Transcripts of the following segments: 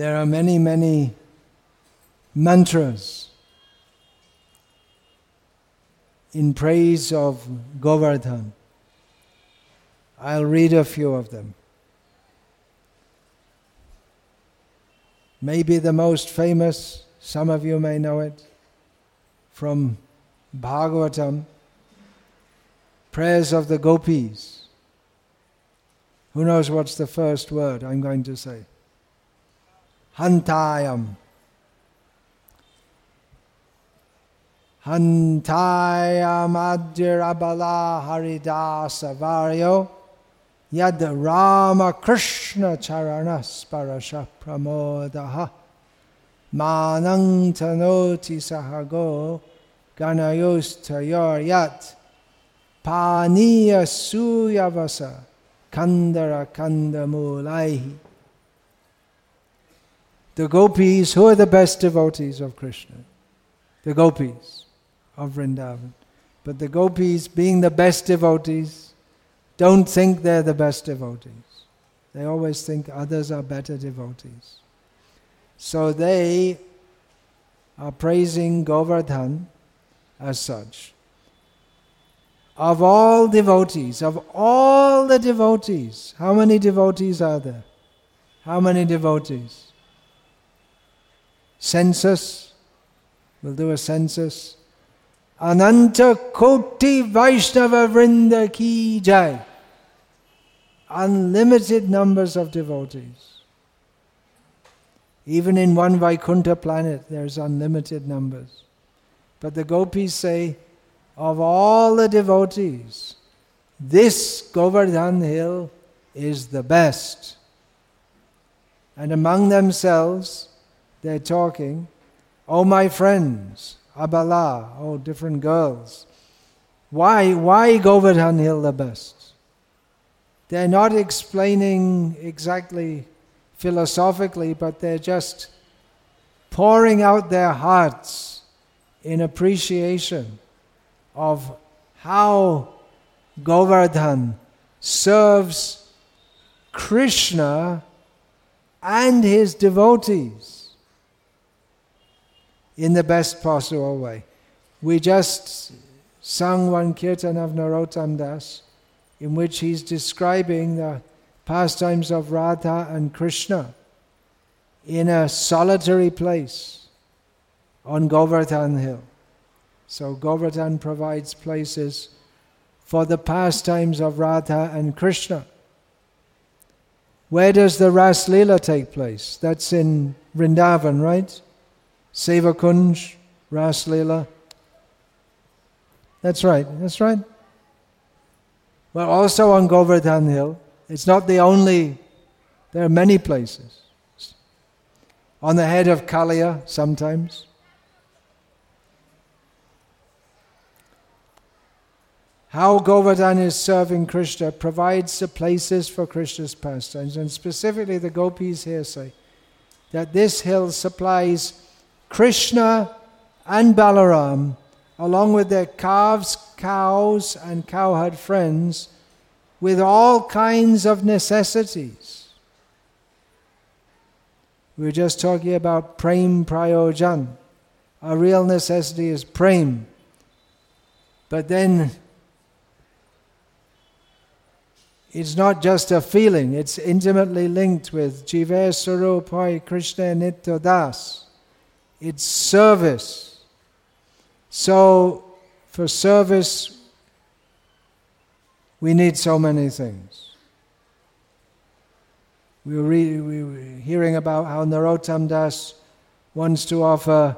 There are many, many mantras in praise of Govardhan. I'll read a few of them. Maybe the most famous, some of you may know it, from Bhagavatam, prayers of the gopis. Who knows what's the first word I'm going to say? Hantayam. Hantayam Adirabala Haridasa Varyo Yad Rama Krishna Charanas Parasha Pramodaha Manang Tanoti Sahago Ganayostayor Yat Paniya Suyavasa Kandara Kandamulaihi the gopis, who are the best devotees of Krishna? The gopis of Vrindavan. But the gopis, being the best devotees, don't think they're the best devotees. They always think others are better devotees. So they are praising Govardhan as such. Of all devotees, of all the devotees, how many devotees are there? How many devotees? Census. We'll do a census. Ananta Koti Vaishnava Vrinda Ki Jai. Unlimited numbers of devotees. Even in one Vaikuntha planet, there's unlimited numbers. But the gopis say, of all the devotees, this Govardhan hill is the best. And among themselves, they're talking, Oh, my friends, Abala, oh, different girls. Why, why Govardhan Hill the best? They're not explaining exactly philosophically, but they're just pouring out their hearts in appreciation of how Govardhan serves Krishna and his devotees in the best possible way. We just sung one kirtan of Narottam Das in which he's describing the pastimes of Radha and Krishna in a solitary place on Govardhan Hill. So Govardhan provides places for the pastimes of Radha and Krishna. Where does the Ras Lila take place? That's in Vrindavan, right? Seva Kunj, Ras Leela. That's right, that's right. Well, also on Govardhan Hill. It's not the only, there are many places. On the head of Kalia, sometimes. How Govardhan is serving Krishna provides the places for Krishna's pastimes. And specifically, the gopis here say that this hill supplies Krishna and Balaram, along with their calves, cows, and cowherd friends, with all kinds of necessities. We were just talking about prem prayojan. A real necessity is prem. But then it's not just a feeling, it's intimately linked with Jive Sarupai Krishna Nitya Das it's service. So, for service, we need so many things. We were, re- we were hearing about how Narottam Das wants to offer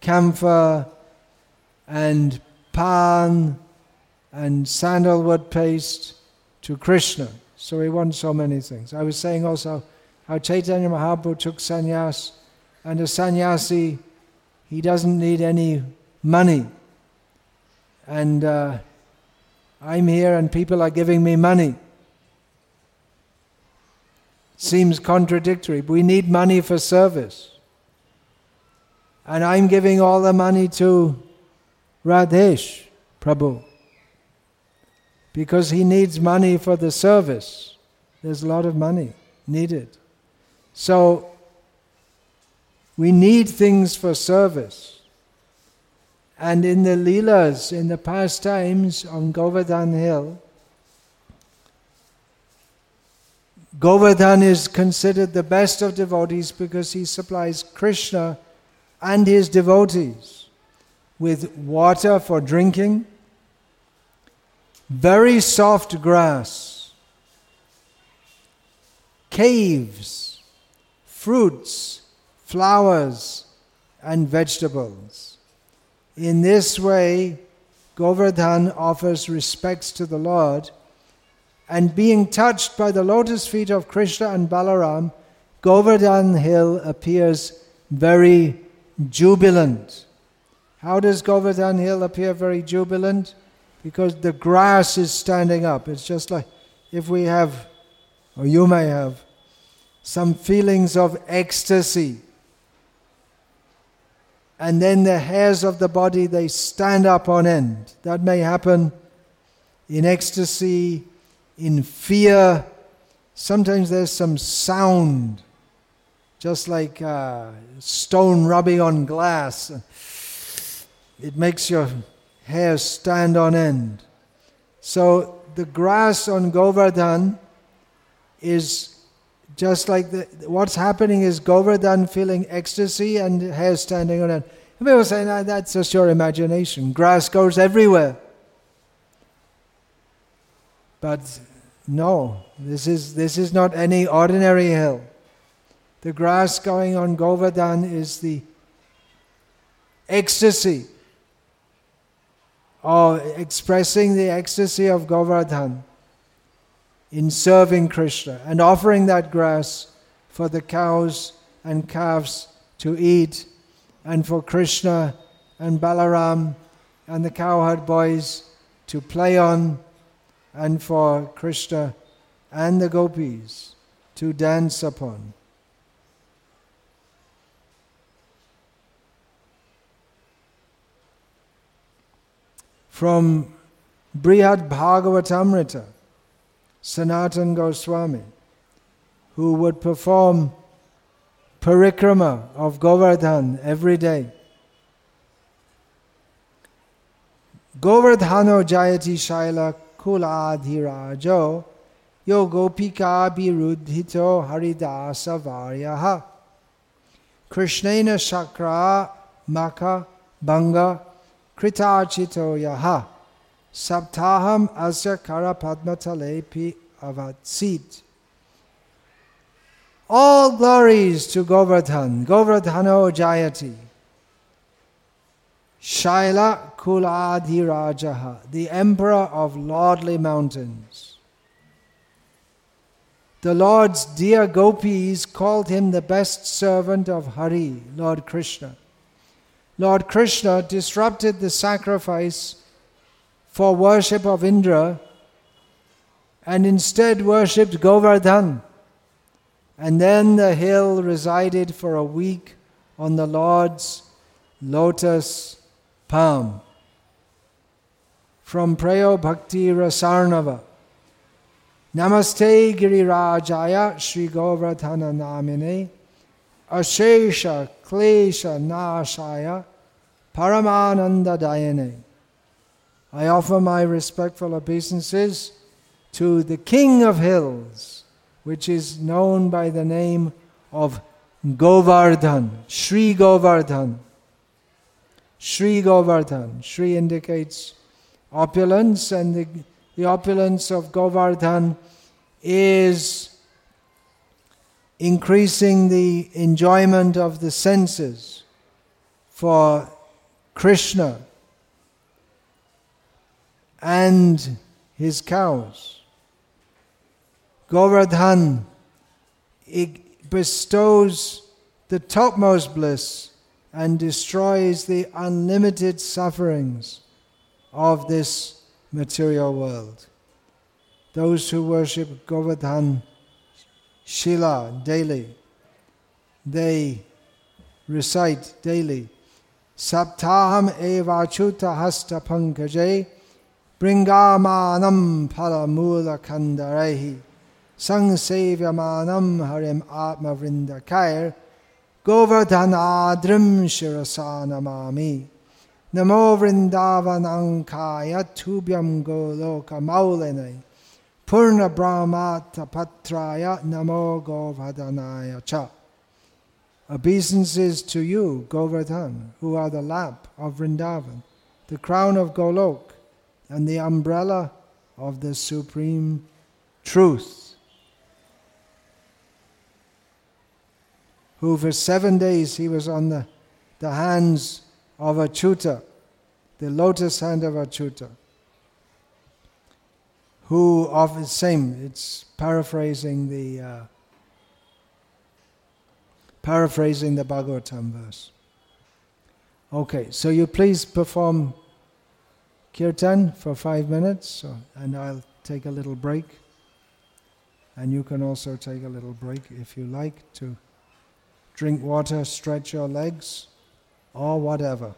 camphor and pan and sandalwood paste to Krishna. So he wants so many things. I was saying also how Chaitanya Mahaprabhu took sannyas and a sannyasi, he doesn't need any money. And uh, I'm here and people are giving me money. Seems contradictory. We need money for service. And I'm giving all the money to Radhesh Prabhu because he needs money for the service. There's a lot of money needed. So We need things for service. And in the Leelas, in the pastimes on Govardhan Hill, Govardhan is considered the best of devotees because he supplies Krishna and his devotees with water for drinking, very soft grass, caves, fruits, flowers, and vegetables. In this way, Govardhan offers respects to the Lord and being touched by the lotus feet of Krishna and Balaram, Govardhan Hill appears very jubilant. How does Govardhan Hill appear very jubilant? Because the grass is standing up. It's just like if we have, or you may have, some feelings of ecstasy. And then the hairs of the body, they stand up on end. That may happen in ecstasy, in fear. Sometimes there's some sound, just like uh, stone rubbing on glass. It makes your hair stand on end. So the grass on Govardhan is just like the, what's happening is Govardhan feeling ecstasy and hair standing on end. People say, no, ah, that's just your imagination. Grass goes everywhere. But no, this is, this is not any ordinary hill. The grass going on Govardhan is the ecstasy, or expressing the ecstasy of Govardhan in serving Krishna and offering that grass for the cows and calves to eat, and for Krishna and Balaram and the cowherd boys to play on and for Krishna and the gopis to dance upon. From Brihad Bhagavatamrita, Sanatan Goswami, who would perform parikrama of Govardhan every day. Govardhano Jayati Shaila Kuladhirajo Yogopika Biruddhito Haridasa Varyaha Krishnena Shakra Maka Banga Kritachito Yaha Saptaham Asya kara Karapadmatalepi Avatsit. All glories to Govardhan, Govardhano Jayati. Shaila Kuladhirajaha, the Emperor of Lordly Mountains. The Lord's dear gopis called him the best servant of Hari, Lord Krishna. Lord Krishna disrupted the sacrifice for worship of Indra and instead worshipped Govardhan. And then the hill resided for a week on the Lord's lotus palm. From Prayo Bhakti Rasarnava. Namaste Girirajaya Sri Govardhana Namine Ashesha Klesha Nashaya Paramananda Dayane. I offer my respectful obeisances to the King of Hills, which is known by the name of Govardhan, Sri Govardhan. Sri Govardhan. Sri indicates opulence, and the, the opulence of Govardhan is increasing the enjoyment of the senses for Krishna and his cows. Govardhan bestows the topmost bliss and destroys the unlimited sufferings of this material world. Those who worship Govardhan Shila daily, they recite daily Saptaham evachuta hasta pankaje bringamanam palamula kandarehi sangsevyamanam harim atma vrindakair Govardhanadrim Shirasa Namami. Namo Vrindavanankaya Tubhyam Goloka Maulene. Purna Brahmata Patraya Namo Govardhanaya Cha. Obeisances to you, Govardhan, who are the lap of Vrindavan, the crown of Golok, and the umbrella of the supreme truth. Who for seven days he was on the, the hands of Achyuta, the lotus hand of Achyuta. Who of the same, it's paraphrasing the uh, paraphrasing the Bhagavatam verse. Okay, so you please perform kirtan for five minutes, and I'll take a little break. And you can also take a little break if you like to drink water, stretch your legs, or whatever.